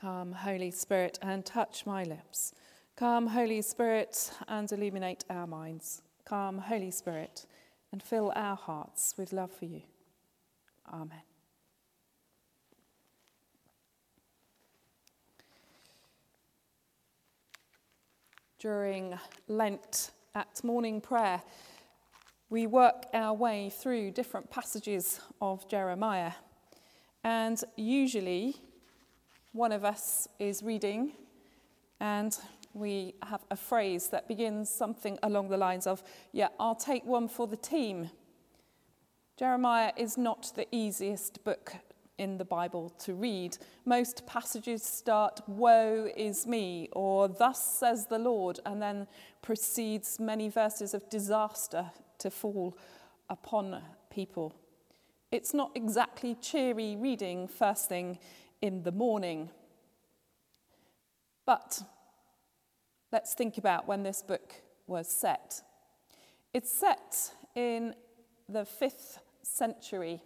Come, Holy Spirit, and touch my lips. Come, Holy Spirit, and illuminate our minds. Come, Holy Spirit, and fill our hearts with love for you. Amen. During Lent at morning prayer, we work our way through different passages of Jeremiah. And usually, one of us is reading, and we have a phrase that begins something along the lines of, Yeah, I'll take one for the team. Jeremiah is not the easiest book in the Bible to read. Most passages start, Woe is me, or Thus says the Lord, and then proceeds many verses of disaster to fall upon people. It's not exactly cheery reading first thing in the morning. But let's think about when this book was set. It's set in the fifth century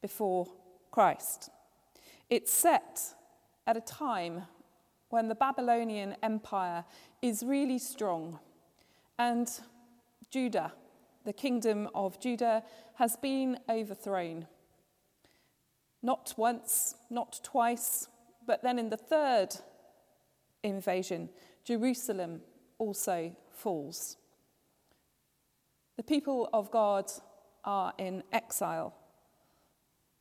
before Christ. It's set at a time when the Babylonian Empire is really strong and Judah, the kingdom of Judah, has been overthrown. Not once, not twice, but then in the third invasion, Jerusalem also falls. The people of God are in exile.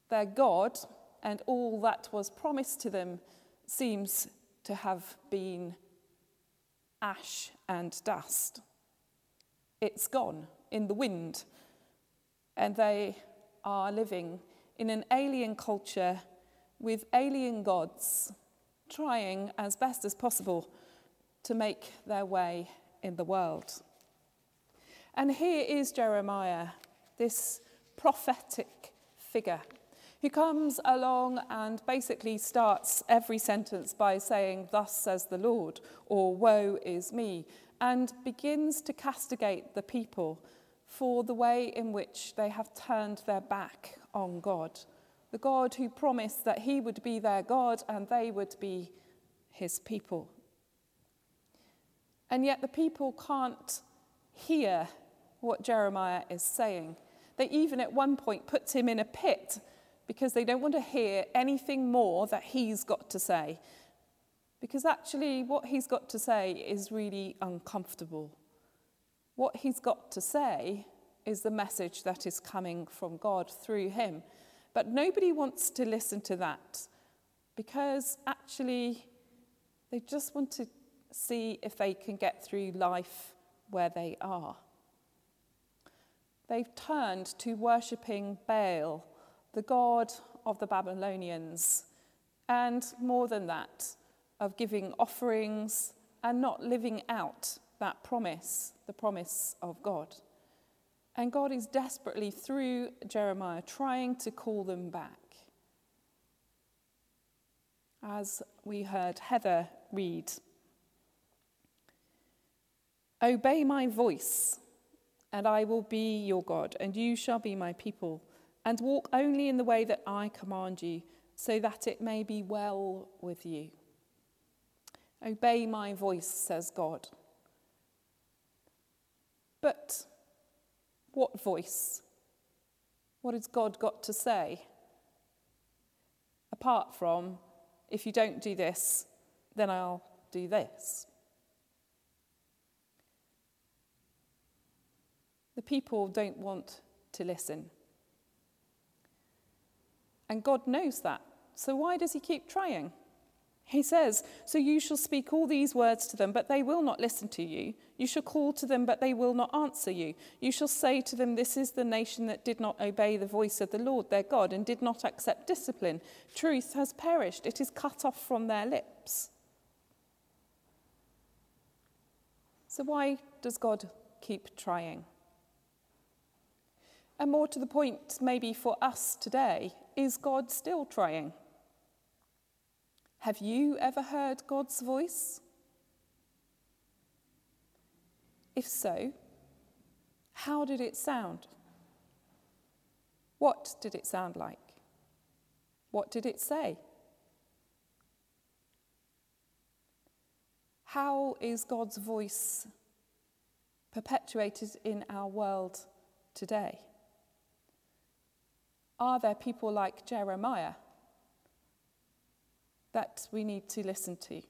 Their God and all that was promised to them seems to have been ash and dust it's gone in the wind. And they are living in an alien culture with alien gods, trying as best as possible to make their way in the world. And here is Jeremiah, this prophetic figure, who comes along and basically starts every sentence by saying, Thus says the Lord, or Woe is me, and begins to castigate the people for the way in which they have turned their back on God. The God who promised that he would be their God and they would be his people. And yet the people can't hear what Jeremiah is saying. They even at one point put him in a pit because they don't want to hear anything more that he's got to say. Because actually, what he's got to say is really uncomfortable. What he's got to say is the message that is coming from God through him. But nobody wants to listen to that because actually they just want to see if they can get through life where they are. They've turned to worshipping Baal, the god of the Babylonians, and more than that, of giving offerings and not living out that promise, the promise of God. And God is desperately, through Jeremiah, trying to call them back. As we heard Heather read, Obey my voice, and I will be your God, and you shall be my people, and walk only in the way that I command you, so that it may be well with you. Obey my voice, says God. But what voice? What has God got to say? Apart from, if you don't do this, then I'll do this. The people don't want to listen. And God knows that. So why does he keep trying? He says, So you shall speak all these words to them, but they will not listen to you. You shall call to them, but they will not answer you. You shall say to them, This is the nation that did not obey the voice of the Lord their God and did not accept discipline. Truth has perished, it is cut off from their lips. So, why does God keep trying? And more to the point, maybe for us today, is God still trying? Have you ever heard God's voice? If so, how did it sound? What did it sound like? What did it say? How is God's voice perpetuated in our world today? Are there people like Jeremiah that we need to listen to?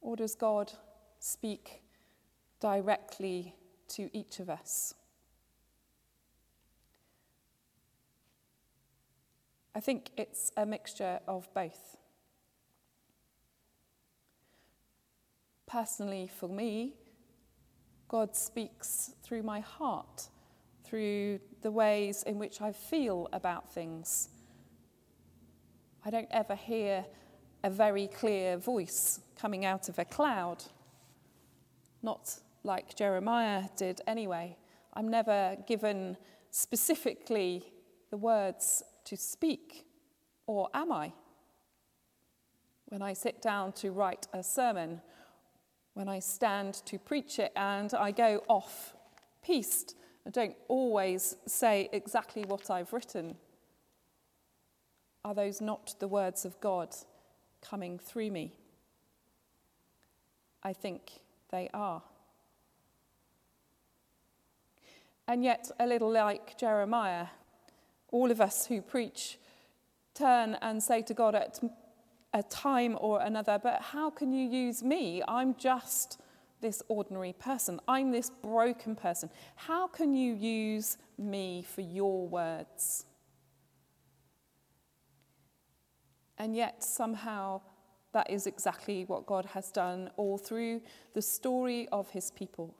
Or does God speak directly to each of us? I think it's a mixture of both. Personally, for me, God speaks through my heart, through the ways in which I feel about things. I don't ever hear a very clear voice coming out of a cloud, not like Jeremiah did anyway. I'm never given specifically the words to speak, or am I? When I sit down to write a sermon, when I stand to preach it and I go off piste, I don't always say exactly what I've written. Are those not the words of God coming through me? I think they are. And yet, a little like Jeremiah, all of us who preach turn and say to God at a time or another, but how can you use me? I'm just this ordinary person. I'm this broken person. How can you use me for your words? And yet, somehow, that is exactly what God has done all through the story of his people.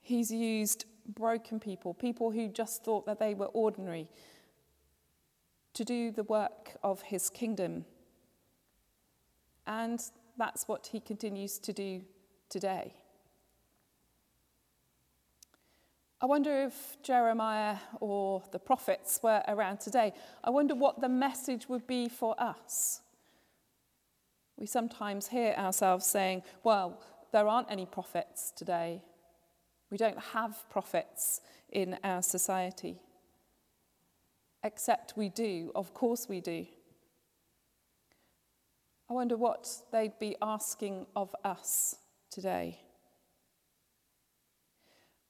He's used broken people, people who just thought that they were ordinary, to do the work of his kingdom. And that's what he continues to do today. I wonder if Jeremiah or the prophets were around today. I wonder what the message would be for us. We sometimes hear ourselves saying, well, there aren't any prophets today. We don't have prophets in our society. Except we do, of course we do. I wonder what they'd be asking of us today.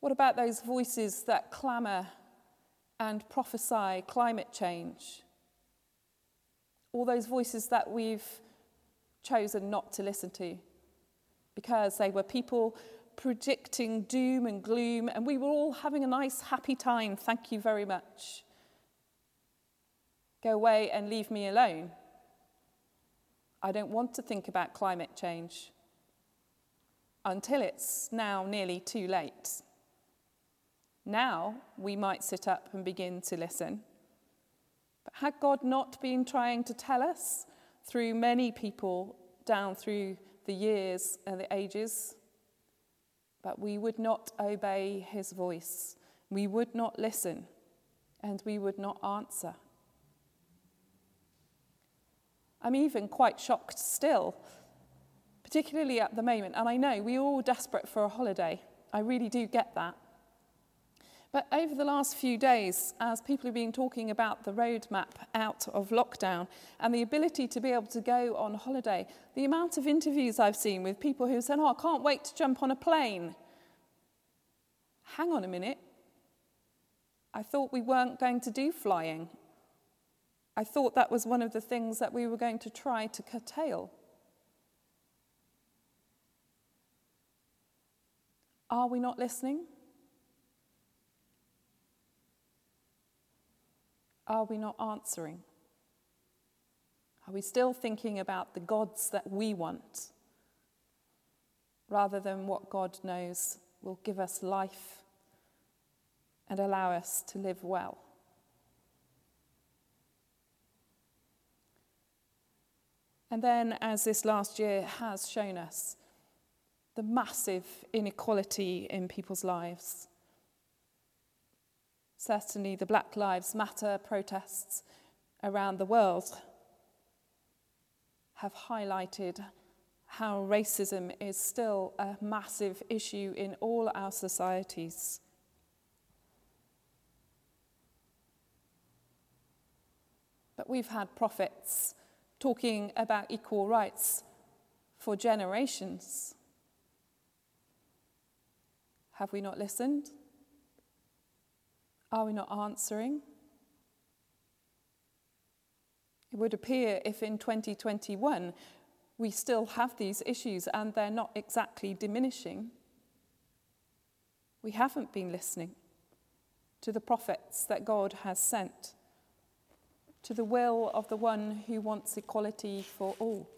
What about those voices that clamour and prophesy climate change? All those voices that we've chosen not to listen to because they were people predicting doom and gloom, and we were all having a nice, happy time. Thank you very much. Go away and leave me alone. I don't want to think about climate change until it's now nearly too late. Now we might sit up and begin to listen. But had God not been trying to tell us through many people down through the years and the ages? But we would not obey his voice, we would not listen, and we would not answer. I'm even quite shocked still particularly at the moment. And I know we're all desperate for a holiday. I really do get that. But over the last few days, as people have been talking about the roadmap out of lockdown and the ability to be able to go on holiday, the amount of interviews I've seen with people who said, Oh, I can't wait to jump on a plane. Hang on a minute. I thought we weren't going to do flying. I thought that was one of the things that we were going to try to curtail. Are we not listening? Are we not answering? Are we still thinking about the gods that we want rather than what God knows will give us life and allow us to live well? And then, as this last year has shown us, the massive inequality in people's lives. Certainly, the Black Lives Matter protests around the world have highlighted how racism is still a massive issue in all our societies. But we've had prophets talking about equal rights for generations. Have we not listened? Are we not answering? It would appear if in 2021 we still have these issues and they're not exactly diminishing, we haven't been listening to the prophets that God has sent, to the will of the one who wants equality for all.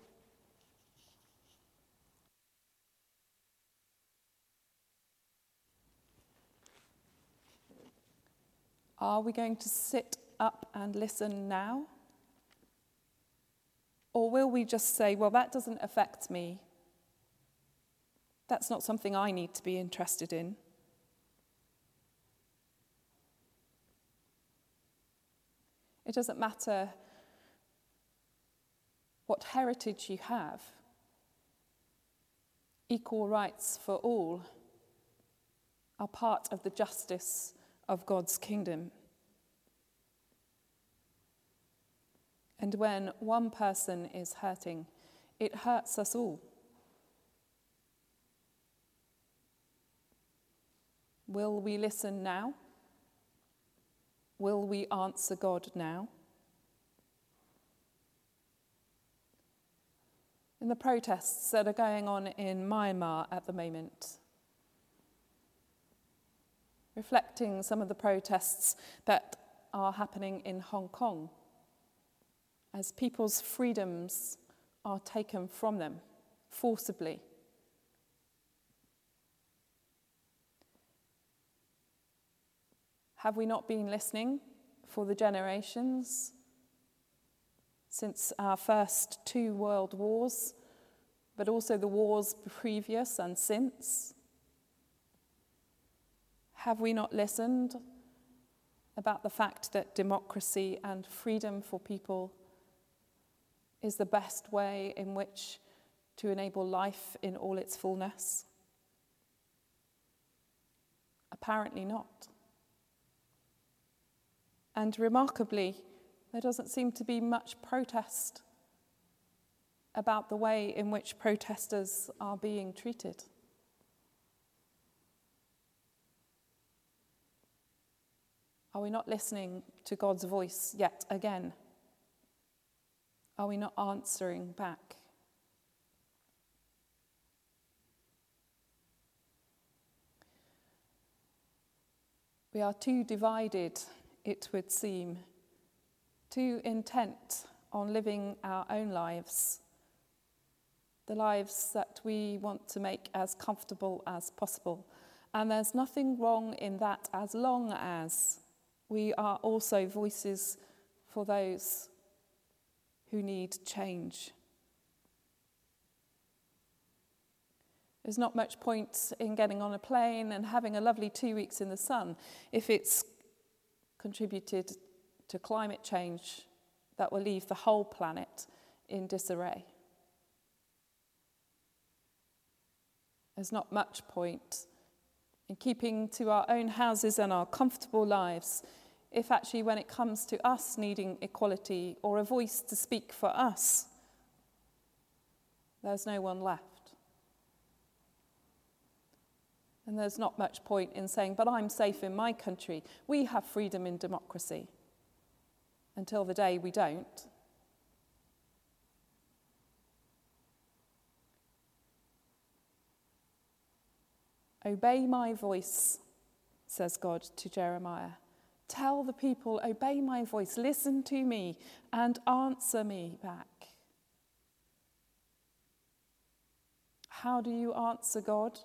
Are we going to sit up and listen now? Or will we just say, well, that doesn't affect me? That's not something I need to be interested in. It doesn't matter what heritage you have, equal rights for all are part of the justice of God's kingdom. And when one person is hurting, it hurts us all. Will we listen now? Will we answer God now? In the protests that are going on in Myanmar at the moment, reflecting some of the protests that are happening in Hong Kong as people's freedoms are taken from them forcibly. Have we not been listening for the generations since our first two world wars, but also the wars previous and since? Have we not listened about the fact that democracy and freedom for people is the best way in which to enable life in all its fullness? Apparently not. And remarkably, there doesn't seem to be much protest about the way in which protesters are being treated. Are we not listening to God's voice yet again? Are we not answering back? We are too divided, it would seem, too intent on living our own lives, the lives that we want to make as comfortable as possible. And there's nothing wrong in that as long as we are also voices for those who need change. There's not much point in getting on a plane and having a lovely two weeks in the sun if it's contributed to climate change that will leave the whole planet in disarray. There's not much point in keeping to our own houses and our comfortable lives, if actually when it comes to us needing equality or a voice to speak for us, there's no one left. And there's not much point in saying, but I'm safe in my country. We have freedom in democracy until the day we don't. Obey my voice, says God to Jeremiah. Tell the people, obey my voice, listen to me, and answer me back. How do you answer God?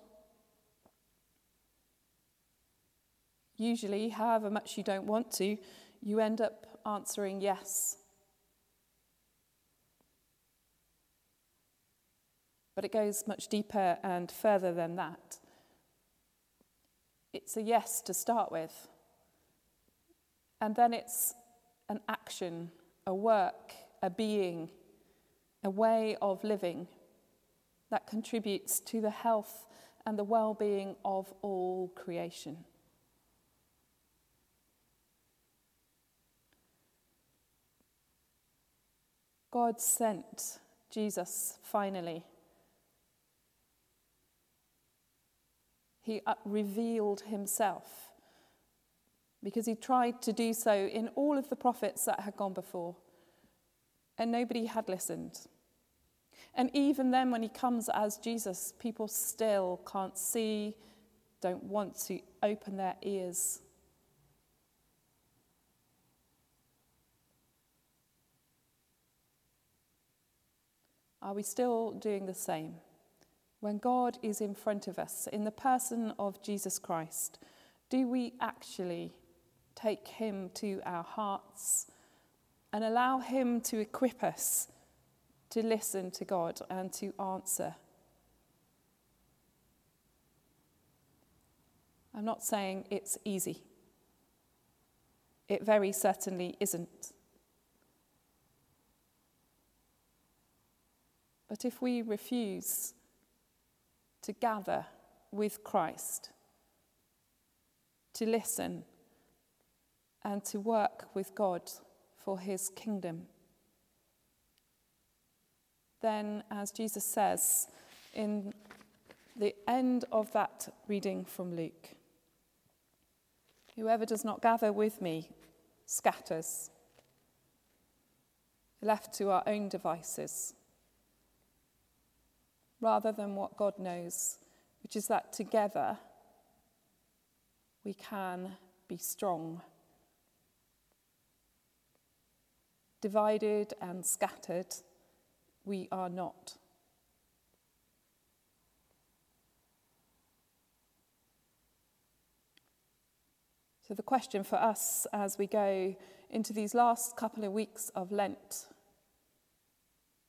Usually, however much you don't want to, you end up answering yes. But it goes much deeper and further than that. It's a yes to start with. And then it's an action, a work, a being, a way of living that contributes to the health and the well being of all creation. God sent Jesus finally. He uh, revealed himself because he tried to do so in all of the prophets that had gone before, and nobody had listened. And even then, when he comes as Jesus, people still can't see, don't want to open their ears. Are we still doing the same? When God is in front of us, in the person of Jesus Christ, do we actually take him to our hearts and allow him to equip us to listen to God and to answer? I'm not saying it's easy. It very certainly isn't. But if we refuse to gather with Christ, to listen, and to work with God for his kingdom, then, as Jesus says in the end of that reading from Luke, whoever does not gather with me scatters, left to our own devices rather than what God knows, which is that together we can be strong. Divided and scattered, we are not. So, the question for us as we go into these last couple of weeks of Lent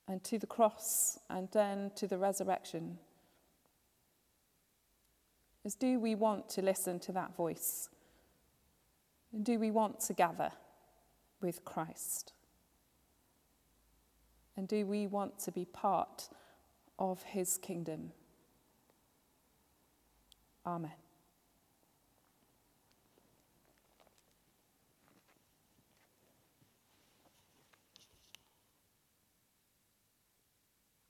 and to the cross and then to the resurrection is do we want to listen to that voice? And do we want to gather with Christ? And do we want to be part of his kingdom? Amen.